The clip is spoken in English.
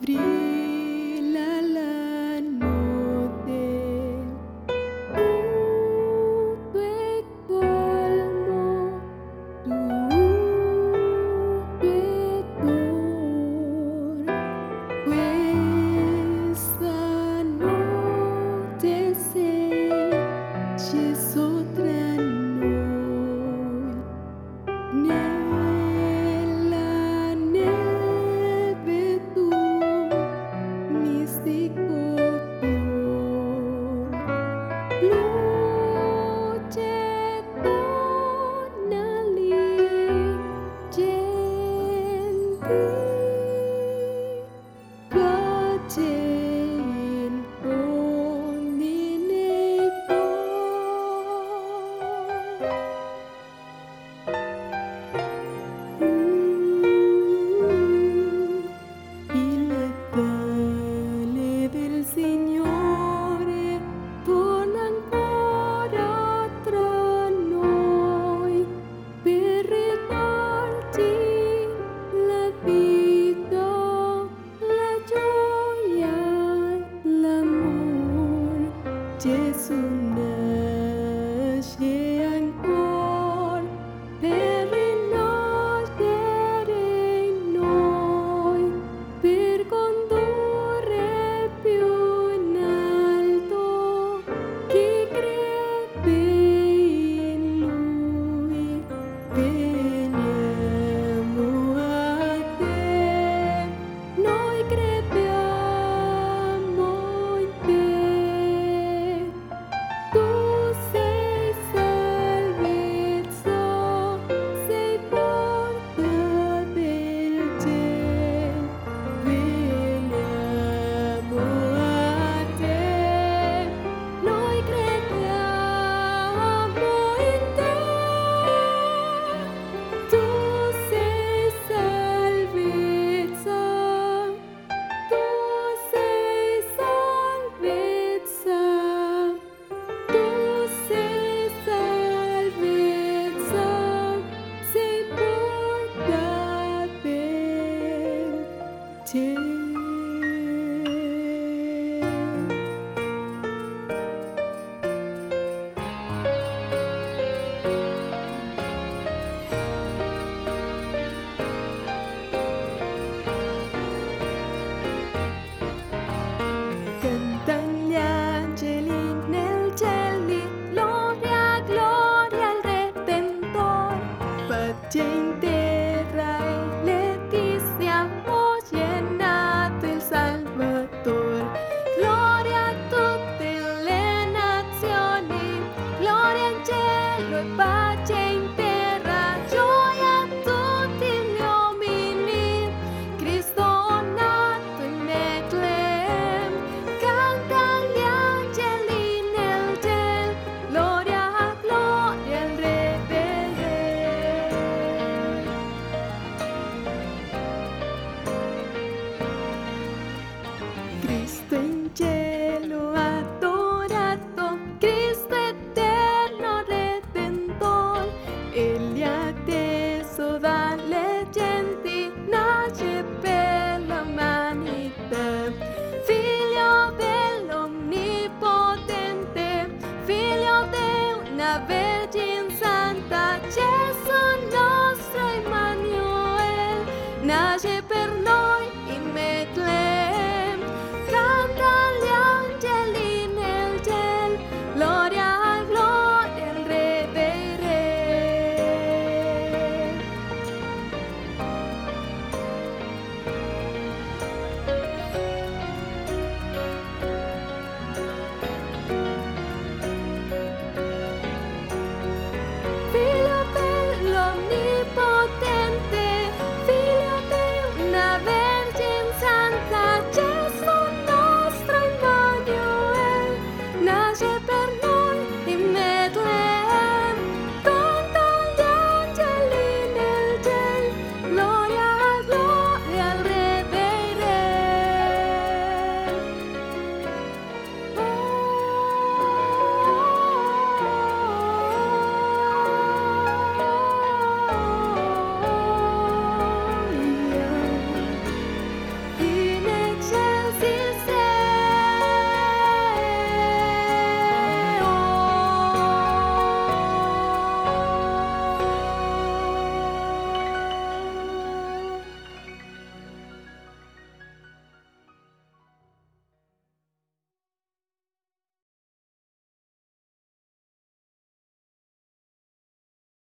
livre. thank you. Blue jet 结束。day. nadie perdona.